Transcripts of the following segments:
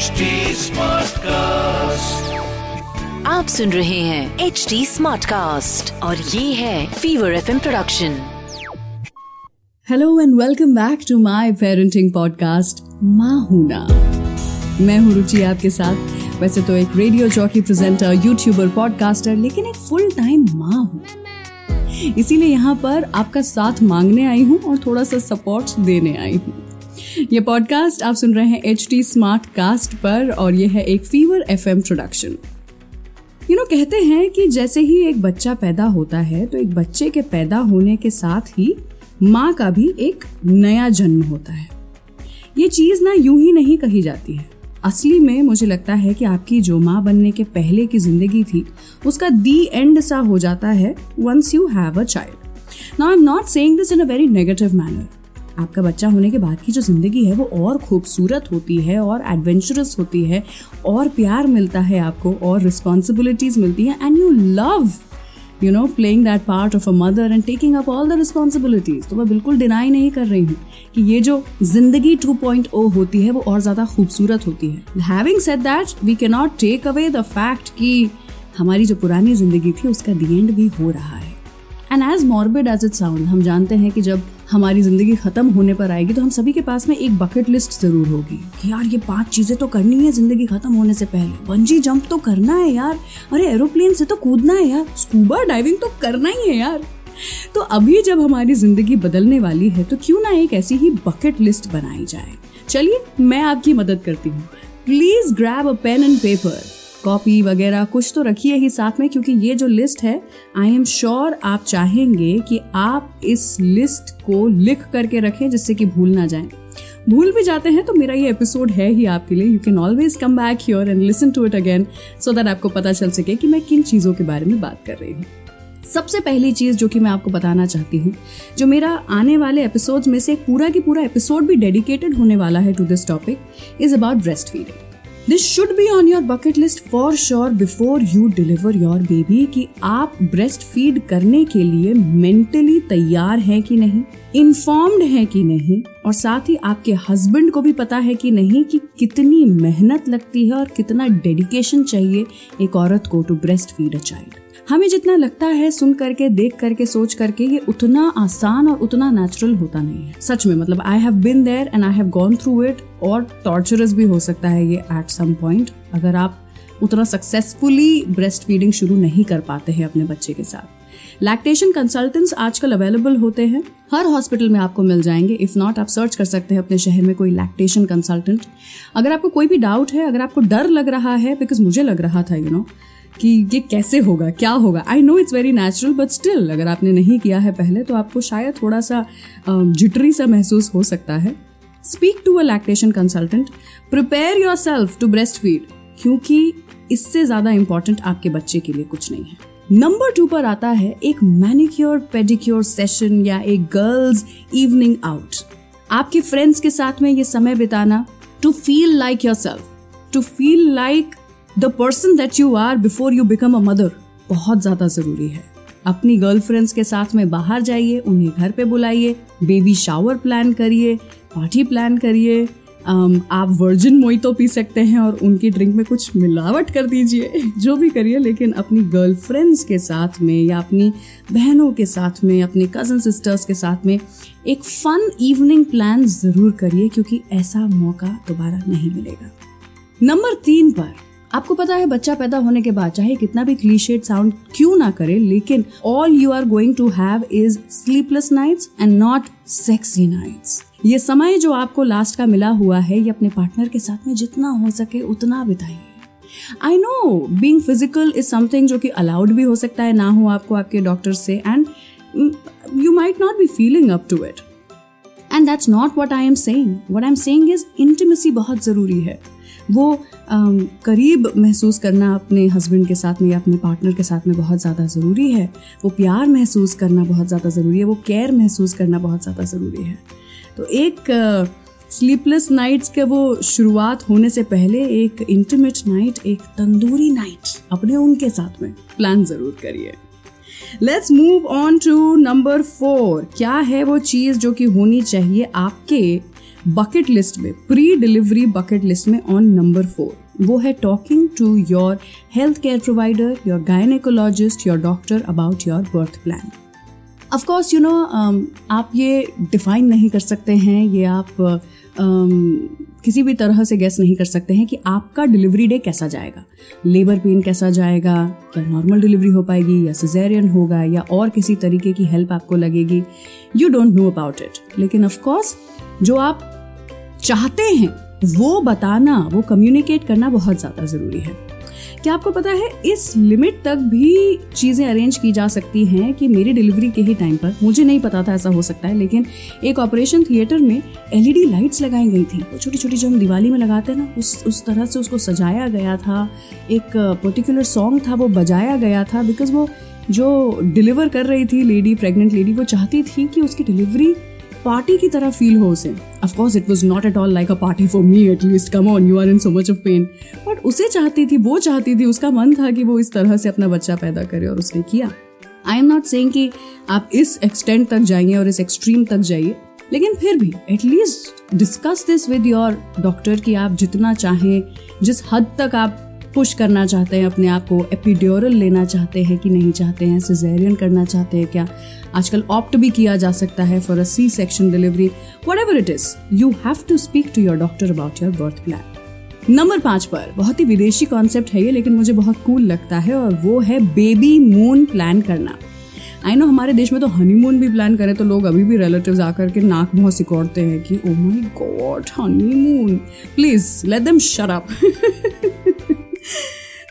HD Smartcast. आप सुन रहे हैं एच डी स्मार्ट कास्ट और ये है fever F production hello and welcome back to my parenting podcast माँ हूना मैं हूँ रुचि आपके साथ। वैसे तो एक radio jockey presenter YouTuber podcaster लेकिन एक फुल टाइम माँ हूँ। इसीलिए यहाँ पर आपका साथ मांगने आई हूँ और थोड़ा सा सपोर्ट देने आई हूँ। ये पॉडकास्ट आप सुन रहे हैं एच टी स्मार्ट कास्ट पर और ये है एक fever F M production you know कहते हैं कि जैसे ही एक बच्चा पैदा होता है तो एक बच्चे के पैदा होने के साथ ही माँ का भी एक नया जन्म होता है. ये चीज़ ना यूँ ही नहीं कही जाती है. असली में मुझे लगता है कि आपकी जो माँ बनने के पहले की ज़िंदगी थी, उसका दी एंड सा हो जाता है once you have a child now I am not saying this in a very negative manner आपका बच्चा होने के बाद की जो ज़िंदगी है वो और खूबसूरत होती है और एडवेंचरस होती है और प्यार मिलता है आपको और रिस्पॉन्सिबिलिटीज मिलती है and you love you know playing that part of a mother and taking up all the responsibilities तो मैं बिल्कुल डिनाई नहीं कर रही हूँ कि ये जो ज़िंदगी 2.0 होती है वो और ज़्यादा खूबसूरत होती है। Having said that we can not take away the fact कि हमारी जो पुरानी ज़िंदगी थी उसका दी एंड भी हो रहा है। And as morbid as it sound हम जानते हैं कि जब हमारी ज़िंदगी खत्म होने पर आएगी तो हम सभी के पास में एक बकेट लिस्ट ज़रूर होगी कि यार ये पाँच चीज़ें तो करनी है ज़िंदगी खत्म होने से पहले। बंजी जंप तो करना है यार। अरे एरोप्लेन से तो कूदना है यार। स्कूबा डाइविंग तो करना ही है यार। तो अभी जब हमारी ज़िंदगी बदलने वाली है तो क्यों ना एक ऐसी ही बकेट लिस्ट बनाई जाए। चलिए, मैं आपकी मदद करती हूँ। Please grab a pen and paper copy वगैरह, कुछ तो रखिए ही साथ में, क्योंकि ये जो लिस्ट है आई एम श्योर आप चाहेंगे कि आप इस लिस्ट को लिख करके रखें, जिससे कि भूल ना जाए। भूल भी जाते हैं तो मेरा ये एपिसोड है ही आपके लिए। You can always come back here and listen to it again so that आपको पता चल सके कि मैं किन चीज़ों के बारे में बात कर रही हूँ। सबसे पहली चीज़ जो कि मैं आपको बताना चाहती हूँ, जो मेरा आने वाले एपिसोड्स में से पूरा की पूरा एपिसोड भी डेडिकेटेड होने वाला है to this topic is about breast feeding this should be on your bucket list for sure before you deliver your baby कि आप ब्रेस्ट फ़ीड करने के लिए मेंटली तैयार हैं कि नहीं इन्फॉर्म्ड हैं कि नहीं, और साथ ही आपके हस्बैंड को भी पता है कि नहीं कि कितनी मेहनत लगती है और कितना डेडिकेशन चाहिए एक औरत को to breast feed a child हमें जितना लगता है सुन करके देख करके सोच करके ये उतना आसान और उतना नेचुरल होता नहीं है। सच में मतलब I have been there and I have gone through it और टॉर्चरस भी हो सकता है ये एट सम पॉइंट अगर आप उतना सक्सेसफुली ब्रेस्ट फीडिंग शुरू नहीं कर पाते हैं अपने बच्चे के साथ। लैक्टेशन कंसल्टेंट्स आजकल अवेलेबल होते हैं। हर हॉस्पिटल में आपको मिल जाएँगे। इफ़ नॉट आप सर्च कर सकते हैं अपने शहर में कोई लैक्टेशन कंसल्टेंट अगर आपको कोई भी डाउट है अगर आपको डर लग रहा है बिकॉज़ मुझे लग रहा था यू you नो know, कि ये कैसे होगा, क्या होगा? I know it's very natural but still अगर आपने नहीं किया है पहले तो आपको शायद थोड़ा सा जिटरी सा महसूस हो सकता है। Speak to a lactation consultant prepare yourself to breast feed क्योंकि इससे ज़्यादा इंपॉर्टेंट आपके बच्चे के लिए कुछ नहीं है। नंबर टू पर आता है एक मैनिक्योर पेडिक्योर सेशन या एक गर्ल्स इवनिंग आउट आपके फ्रेंड्स के साथ में ये समय बिताना to feel like yourself to feel like the person that you are before you become a mother बहुत ज़्यादा ज़रूरी है। अपनी गर्लफ्रेंड्स के साथ में बाहर जाइए उन्हें घर पे बुलाइए बेबी शावर प्लान करिए पार्टी प्लान करिए um, आप वर्जिन मोई तो पी सकते हैं और उनकी ड्रिंक में कुछ मिलावट कर दीजिए जो भी करिए लेकिन अपनी गर्लफ्रेंड्स के साथ में या अपनी बहनों के साथ में अपने कज़न सिस्टर्स के साथ में एक फन इवनिंग प्लान ज़रूर करिए क्योंकि ऐसा मौका दोबारा नहीं मिलेगा। नंबर तीन पर आपको पता है, बच्चा पैदा होने के बाद, चाहे कितना भी क्लीशेड साउंड क्यों ना करे, लेकिन all you are going to have is sleepless nights and not sexy nights ये समय जो आपको लास्ट का मिला हुआ है, ये अपने पार्टनर के साथ में जितना हो सके, उतना बिताइए। I know being physical is something जो कि अलाउड भी हो सकता है, ना हो आपको आपके डॉक्टर से and you might not be feeling up to it and that's not what I am saying what I am saying is intimacy बहुत ज़रूरी है। वो करीब महसूस करना अपने हस्बैंड के साथ में या अपने पार्टनर के साथ में बहुत ज़्यादा ज़रूरी है। वो प्यार महसूस करना बहुत ज़्यादा ज़रूरी है। वो केयर महसूस करना बहुत ज़्यादा ज़रूरी है। तो एक स्लीपलेस नाइट्स के वो शुरुआत होने से पहले एक इंटीमेट नाइट एक तंदूरी नाइट अपने उनके साथ में प्लान ज़रूर करिए। Let's move on to number four क्या है वो चीज़ जो कि होनी चाहिए आपके बकेट लिस्ट में प्री डिलीवरी बकेट लिस्ट में ऑन नंबर फोर वो है talking to your health care provider your gynaecologist your doctor about your birth plan of course you know आप ये डिफाइन नहीं कर सकते हैं ये आप um, किसी भी तरह से गैस नहीं कर सकते हैं कि आपका डिलीवरी डे कैसा जाएगा। लेबर पेन कैसा जाएगा क्या नॉर्मल डिलीवरी हो पाएगी या सिजेरियन होगा या और किसी तरीके की हेल्प आपको लगेगी। You don't know about it लेकिन ऑफ़ कोर्स जो आप चाहते हैं, वो बताना, वो कम्युनिकेट करना बहुत ज़्यादा ज़रूरी है। क्या आपको पता है, इस लिमिट तक भी चीज़ें अरेंज की जा सकती हैं कि मेरी डिलीवरी के ही टाइम पर। मुझे नहीं पता था ऐसा हो सकता है, लेकिन एक ऑपरेशन थिएटर में एलईडी लाइट्स लगाई गई थी। वो छोटी छोटी जो हम दिवाली में लगाते हैं ना, उस उस तरह से उसको सजाया गया था। एक पर्टिकुलर सॉन्ग था, वो बजाया गया था बिकॉज़ वो जो डिलीवर कर रही थी लेडी प्रेग्नेंट लेडी वो चाहती थी कि उसकी डिलीवरी पार्टी की तरह फील हो उसे. Of course it was not at all like a party for me at least come on you are in so much of pain but उसे चाहती थी, वो चाहती थी, उसका मन था कि वो इस तरह से अपना बच्चा पैदा करे और उसने किया. आई एम नॉट सेइंग कि आप इस एक्सटेंट तक जाइए और इस एक्सट्रीम तक जाइए, लेकिन फिर भी at least discuss this with your doctor कि आप जितना चाहें, जिस हद तक आप पुश करना चाहते हैं, अपने आप को एपिड्योरल लेना चाहते हैं कि नहीं चाहते हैं सिजेरियन करना चाहते हैं क्या? आजकल ऑप्ट भी किया जा सकता है for a C section delivery whatever it is you have to speak to your doctor about your birth plan number पाँच पर, बहुत ही विदेशी कॉन्सेप्ट है ये, लेकिन मुझे बहुत कूल लगता है और वो है बेबी मून प्लान करना। आई नो हमारे देश में तो हनीमून भी प्लान करें तो लोग अभी भी रिलेटिव्स आकर के नाक बहुत सिकोड़ते हैं कि ओ my god honeymoon please let them shut up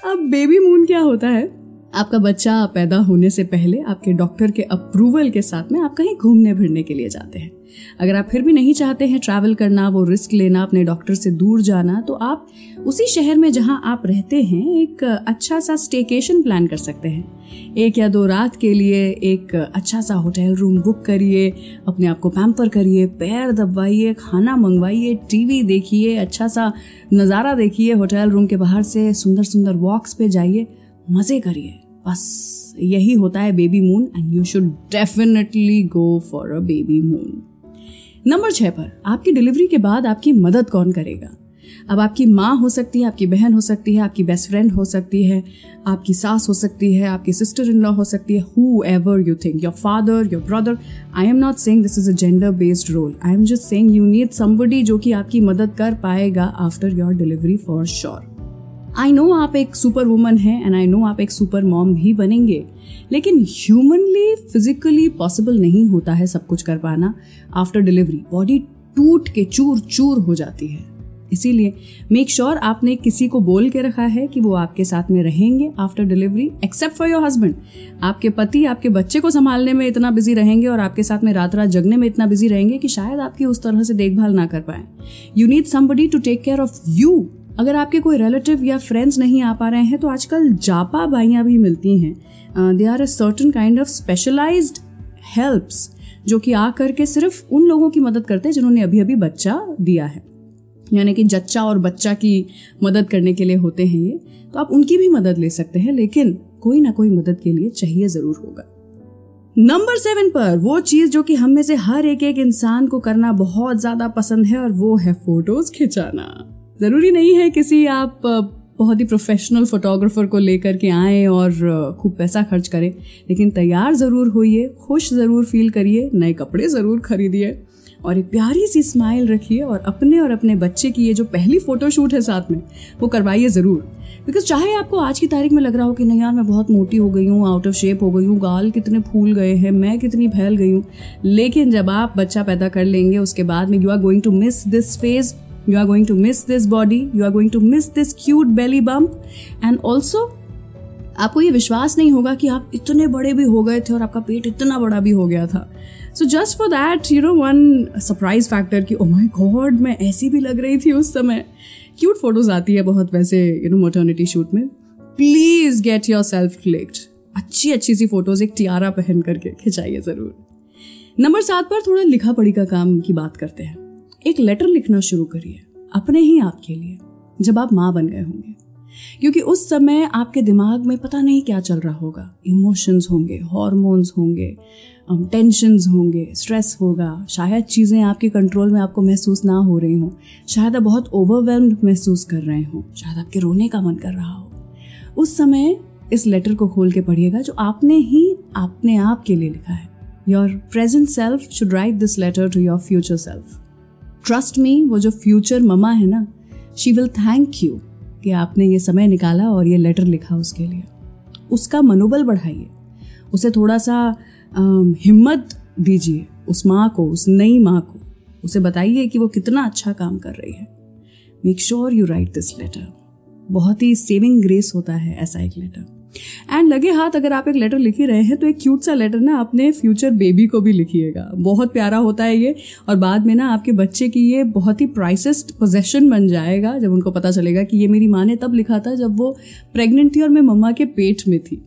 अब बेबी मून क्या होता है? आपका बच्चा पैदा होने से पहले आपके डॉक्टर के अप्रूवल के साथ में आप कहीं घूमने फिरने के लिए जाते हैं। अगर आप फिर भी नहीं चाहते हैं ट्रैवल करना, वो रिस्क लेना, अपने डॉक्टर से दूर जाना तो आप उसी शहर में जहाँ आप रहते हैं, एक अच्छा सा स्टेकेशन प्लान कर सकते हैं। एक या दो रात के लिए एक अच्छा सा होटल रूम बुक करिए, अपने आप को पैम्पर करिए, पैर दबवाइए, खाना मंगवाइए टीवी देखिए अच्छा सा नज़ारा देखिए होटल रूम के बाहर से सुंदर सुंदर वॉक्स पे जाइए। मज़े करिए। बस यही होता है babymoon and you should definitely go for a babymoon number छह पर, आपकी डिलीवरी के बाद आपकी मदद कौन करेगा? अब आपकी माँ हो सकती है, आपकी बहन हो सकती है, आपकी बेस्ट फ्रेंड हो सकती है, आपकी सास हो सकती है, आपकी सिस्टर इन लॉ हो सकती है whoever you think your father your brother I am not saying this is a gender based role I am just saying you need somebody जो कि आपकी मदद कर पाएगा after your delivery for sure I know आप एक super woman है and I know आप एक सुपर मॉम भी बनेंगे, लेकिन ह्यूमनली फिजिकली पॉसिबल नहीं होता है सब कुछ कर पाना। आफ्टर डिलीवरी बॉडी टूट के चूर चूर हो जाती है। इसीलिए मेक श्योर आपने किसी को बोल के रखा है कि वो आपके साथ में रहेंगे after delivery except for your husband आपके पति, आपके बच्चे को संभालने में इतना बिज़ी रहेंगे और आपके साथ में रात रात जगने में इतना बिज़ी रहेंगे कि शायद आपकी उस तरह से देखभाल ना कर पाए। You need somebody to take care of you अगर आपके कोई रिलेटिव या फ्रेंड्स नहीं आ पा रहे हैं तो आजकल जापा बाइयाँ भी मिलती हैं। They are a certain kind of specialised helps जो कि आ करके सिर्फ़ उन लोगों की मदद करते हैं जिन्होंने अभी अभी बच्चा दिया है। यानी कि जच्चा और बच्चा की मदद करने के लिए होते हैं ये तो आप उनकी भी मदद ले सकते हैं, लेकिन कोई ना कोई मदद के लिए चाहिए ज़रूर होगा। नंबर सेवन पर वो चीज़ जो कि हम में से हर एक एक इंसान को करना बहुत ज़्यादा पसंद है और वो है फ़ोटोज़ खिंचाना। ज़रूरी नहीं है किसी आप बहुत ही प्रोफेशनल फोटोग्राफर को लेकर के आए और खूब पैसा खर्च करें। लेकिन तैयार ज़रूर होइए, खुश ज़रूर फील करिए, नए कपड़े ज़रूर खरीदिए और एक प्यारी सी स्माइल रखिए और अपने और अपने बच्चे की ये जो पहली फ़ोटो शूट है साथ में, वो करवाइए ज़रूर। बिकॉज़ चाहे आपको आज की तारीख में लग रहा हो कि नहीं यार मैं बहुत मोटी हो गई हूँ आउट ऑफ़ शेप हो गई हूँ, गाल कितने फूल गए हैं, मैं कितनी फैल गई हूँ, लेकिन जब आप बच्चा पैदा कर लेंगे, उसके बाद में you are going to miss this phase you are going to miss this body. You are going to miss this cute belly bump. And also, आपको ये विश्वास नहीं होगा कि आप इतने बड़े भी हो गए थे और आपका पेट इतना बड़ा भी हो गया था। So just for that you know one surprise factor कि ओ माय गॉड मैं ऐसी भी लग रही थी उस समय। क्यूट फ़ोटोज़ आती है बहुत वैसे यू नो मोटर्निटी शूट में। Please get yourself clicked अच्छी अच्छी सी फ़ोटोज़ एक टियारा पहन करके खिंचाइए ज़रूर। नंबर सात पर थोड़ा लिखा पढ़ी का काम की बात करते हैं। एक लेटर लिखना शुरू करिए, अपने ही आप के लिए, जब आप माँ बन गए होंगे। क्योंकि उस समय आपके दिमाग में पता नहीं क्या चल रहा होगा। इमोशंस होंगे हॉर्मोन्स होंगे टेंशन होंगे स्ट्रेस होगा। शायद चीज़ें आपके कंट्रोल में आपको महसूस ना हो रही हों। शायद आप बहुत ओवरवेलम्ड महसूस कर रहे हों। शायद आपके रोने का मन कर रहा हो। उस समय इस लेटर को खोल के पढ़िएगा, जो आपने ही अपने आप के लिए लिखा है। Your present self should write this letter to your future self trust me वो जो फ्यूचर ममा है ना शी विल थैंक यू कि आपने ये समय निकाला और ये लेटर लिखा उसके लिए। उसका मनोबल बढ़ाइए। उसे थोड़ा सा हिम्मत दीजिए उस माँ को, उस नई माँ को। उसे बताइए कि वो कितना अच्छा काम कर रही है। Make sure you write this letter बहुत ही सेविंग ग्रेस होता है ऐसा एक लेटर एंड लगे हाथ, अगर आप एक लेटर लिख ही रहे हैं तो एक क्यूट सा लेटर ना अपने फ्यूचर बेबी को भी लिखिएगा। बहुत प्यारा होता है ये। और बाद में ना आपके बच्चे की ये बहुत ही प्राइसेस्ट पोजेशन बन जाएगा, जब उनको पता चलेगा कि ये मेरी माँ ने तब लिखा था जब वो प्रेग्नेंट थी और मैं मम्मा के पेट में थी।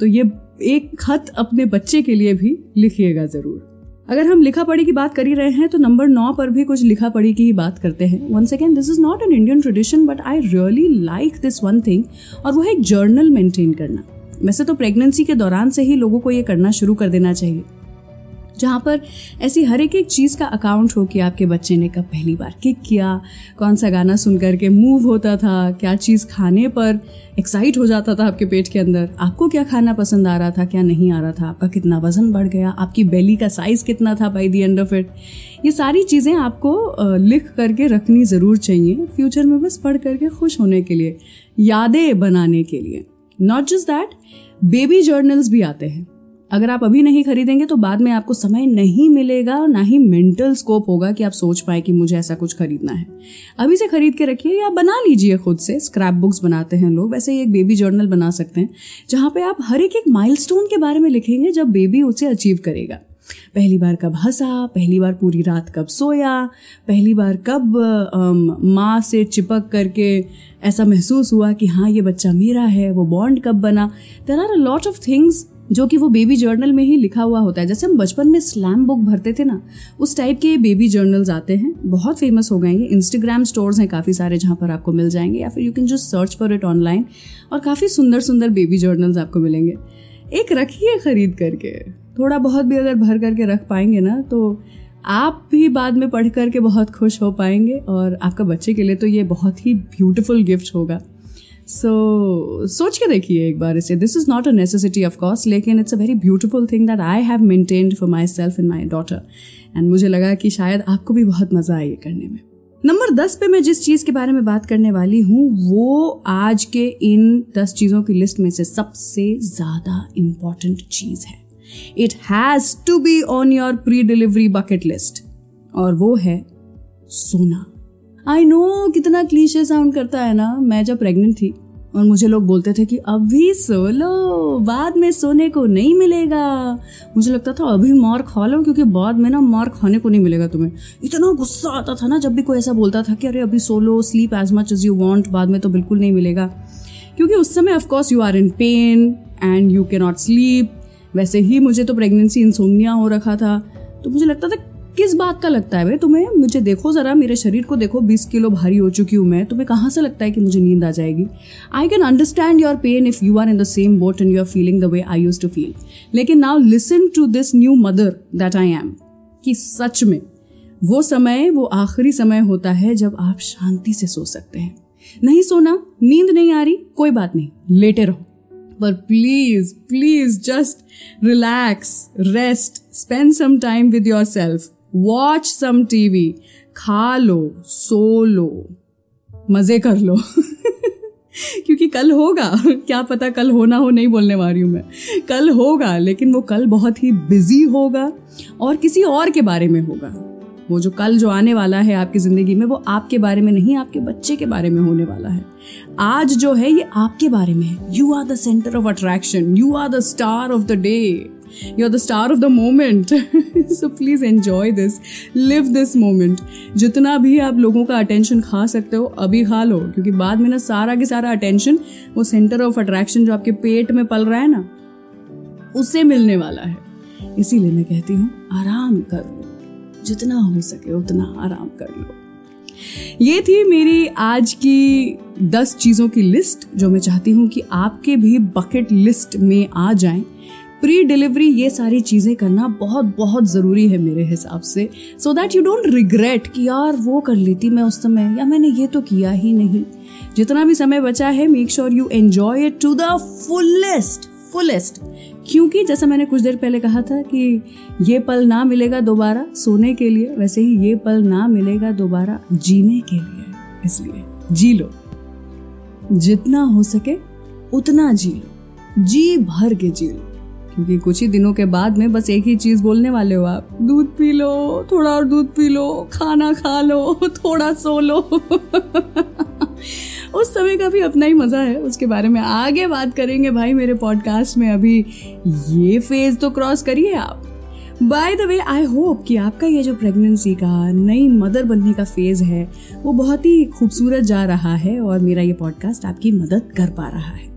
तो ये एक खत अपने बच्चे के लिए भी लिखिएगा ज़रूर। अगर हम लिखा पढ़ी की बात कर ही रहे हैं तो नंबर नौ पर भी कुछ लिखा पढ़ी की ही बात करते हैं। One second this is not an Indian tradition but I really like this one thing और वो है जर्नल मेंटेन करना। वैसे तो प्रेगनेंसी के दौरान से ही लोगों को ये करना शुरू कर देना चाहिए। जहाँ पर ऐसी हर एक एक चीज़ का अकाउंट हो कि आपके बच्चे ने कब पहली बार किक किया, कौन सा गाना सुन करके मूव होता था, क्या चीज़ खाने पर एक्साइट हो जाता था आपके पेट के अंदर, आपको क्या खाना पसंद आ रहा था, क्या नहीं आ रहा था, आपका कितना वज़न बढ़ गया, आपकी बेली का साइज़ कितना था by the end of it ये सारी चीज़ें आपको लिख करके रखनी ज़रूर चाहिए फ्यूचर में बस पढ़ करके खुश होने के लिए, यादें बनाने के लिए। Not just that baby journals भी आते हैं। अगर आप अभी नहीं खरीदेंगे तो बाद में आपको समय नहीं मिलेगा और ना ही मेंटल स्कोप होगा कि आप सोच पाए कि मुझे ऐसा कुछ खरीदना है। अभी से खरीद के रखिए या बना लीजिए खुद से। स्क्रैप बुक्स बनाते हैं लोग। वैसे ही एक बेबी जर्नल बना सकते हैं, जहाँ पे आप हर एक एक माइलस्टोन के बारे में लिखेंगे जब बेबी उसे अचीव करेगा। पहली बार कब हंसा, पहली बार पूरी रात कब सोया, पहली बार कब माँ से चिपक करके ऐसा महसूस हुआ कि हाँ ये बच्चा मेरा है, वो बॉन्ड कब बना। There are a lot of things जो कि वो बेबी जर्नल में ही लिखा हुआ होता है। जैसे हम बचपन में स्लैम बुक भरते थे ना, उस टाइप के बेबी जर्नल्स आते हैं। बहुत फ़ेमस हो गए इंस्टाग्राम स्टोर्स हैं काफ़ी सारे जहाँ पर आपको मिल जाएँगे, या फिर you can just search for it online और काफ़ी सुंदर सुंदर बेबी जर्नल्स आपको मिलेंगे। एक रखिए खरीद करके। थोड़ा बहुत भी अगर भर करके रख पाएँगे ना तो आप भी बाद में पढ़ करके बहुत खुश हो पाएँगे और आपका बच्चे के लिए तो ये बहुत ही ब्यूटिफुल गिफ्ट होगा। सो सोच के देखिए एक बार इसे। This is not a necessity of course लेकिन it's a very beautiful thing that I have maintained for myself in my daughter and मुझे लगा कि शायद आपको भी बहुत मज़ा आए करने में। नंबर दस पे मैं जिस चीज़ के बारे में बात करने वाली हूँ, वो आज के इन दस चीज़ों की लिस्ट में से सबसे ज़्यादा इंपॉर्टेंट चीज़ है। It has to be on your pre delivery bucket list और वो है सोना। आई नो कितना क्लीशे साउंड करता है ना, मैं जब प्रेग्नेंट थी और मुझे लोग बोलते थे कि, अभी सो लो, बाद में सोने को नहीं मिलेगा। मुझे लगता था, अभी मार खा लो क्योंकि बाद में ना मार खाने को नहीं मिलेगा तुम्हें। इतना गुस्सा आता था ना, जब भी कोई ऐसा बोलता था कि, अरे, अभी सो लो sleep as much as you want बाद में तो बिल्कुल नहीं मिलेगा। क्योंकि उस समय of course you are in pain and you can not sleep वैसे ही मुझे तो प्रेगनेंसी इंसोमिया हो रखा था। तो मुझे लगता था किस बात का लगता है भाई? तुम्हें, मुझे देखो जरा, मेरे शरीर को देखो, बीस किलो भारी हो चुकी हूँ मैं। तुम्हें कहाँ से लगता है कि मुझे नींद आ जाएगी? I can understand your pain if you are in the same boat and you are feeling the way I use to feel लेकिन now listen to this new mother that I am कि सच में, वो समय, वो आखिरी समय होता है जब आप शांति से सो सकते हैं। नहीं सोना, नींद नहीं आ रही, कोई बात नहीं, लेटे रहो। पर please please just relax rest spend some time with yourself watch some TV खा लो, सो लो। मज़े कर लो। क्योंकि कल होगा। क्या पता कल होना हो, नहीं बोलने वाली हूँ मैं। कल होगा, लेकिन वो कल बहुत ही बिज़ी होगा और किसी और के बारे में होगा। वो जो कल जो आने वाला है आपकी ज़िंदगी में, वो आपके बारे में नहीं, आपके बच्चे के बारे में होने वाला है। आज जो है, ये आपके बारे में है। You are the centre of attraction you are the star of the day you are the star of the moment so please enjoy this live this moment जितना भी आप लोगों का अटेंशन खा सकते हो, अभी खा लो। क्योंकि बाद में ना सारा के सारा अटेंशन वो सेंटर ऑफ़ अट्रैक्शन जो आपके पेट में पल रहा है ना उससे मिलने वाला है। इसीलिए मैं कहती हूँ, आराम कर लो। जितना हो सके उतना आराम कर लो। ये थी मेरी आज की दस चीज़ों की लिस्ट जो मैं चाहती हूँ कि आपके भी बकेट लिस्ट में आ जाएँ। प्री डिलीवरी ये सारी चीज़ें करना बहुत बहुत ज़रूरी है मेरे हिसाब से। So that you don't regret कि यार वो कर लेती मैं उस समय, या मैंने ये तो किया ही नहीं। जितना भी समय बचा है make sure you enjoy it to the fullest fullest क्योंकि जैसा मैंने कुछ देर पहले कहा था कि ये पल ना मिलेगा दोबारा सोने के लिए, वैसे ही ये पल ना मिलेगा दोबारा जीने के लिए। इसलिए जी लो। जितना हो सके, उतना जी लो। जी भर के जी लो। क्योंकि कुछ ही दिनों के बाद में बस एक ही चीज़ बोलने वाले हो आप। दूध पी लो, थोड़ा और दूध पी लो, खाना खा लो, थोड़ा सो लो। उस समय का भी अपना ही मज़ा है। उसके बारे में आगे बात करेंगे भाई मेरे पॉडकास्ट में। अभी ये फ़ेज़ तो क्रॉस करिए आप। By the way I hope कि आपका ये जो प्रेगनेंसी का नई मदर बनने का फ़ेज़ है, वो बहुत ही खूबसूरत जा रहा है और मेरा ये पॉडकास्ट आपकी मदद कर पा रहा है।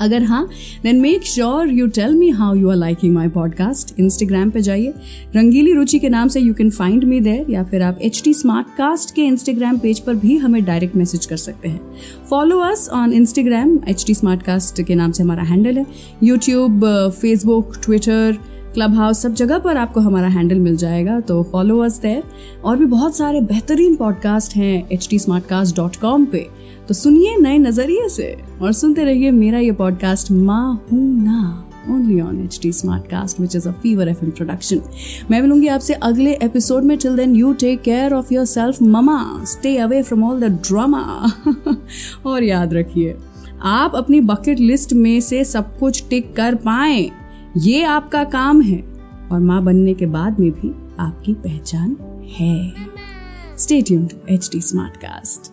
अगर हाँ then make sure you tell me how you are liking my podcast Instagram पे जाइए। रंगीली रुचि के नाम से you can find me there या फिर आप एच टी कास्ट के इंस्टाग्राम पेज पर भी हमें डायरेक्ट मैसेज कर सकते हैं। Follow us on Instagram H T cast के नाम से हमारा हैंडल है। YouTube Facebook Twitter Clubhouse सब जगह पर आपको हमारा हैंडल मिल जाएगा तो फॉलो अस देर और भी बहुत सारे बेहतरीन पॉडकास्ट हैं एच टी पे। तो सुनिए नए नज़रिए से और सुनते रहिए मेरा ये पॉडकास्ट माँ हूँ ना only on H T smart cast which is a fever F introduction मैं मिलूँगी आपसे अगले एपिसोड में. Till then you take care of yourself mama stay away from all the drama और याद रखिए, आप अपनी बकेट लिस्ट में से सब कुछ टिक कर पाए. ये आपका काम है. और माँ बनने के बाद में भी आपकी पहचान है. Stay tuned H T smart cast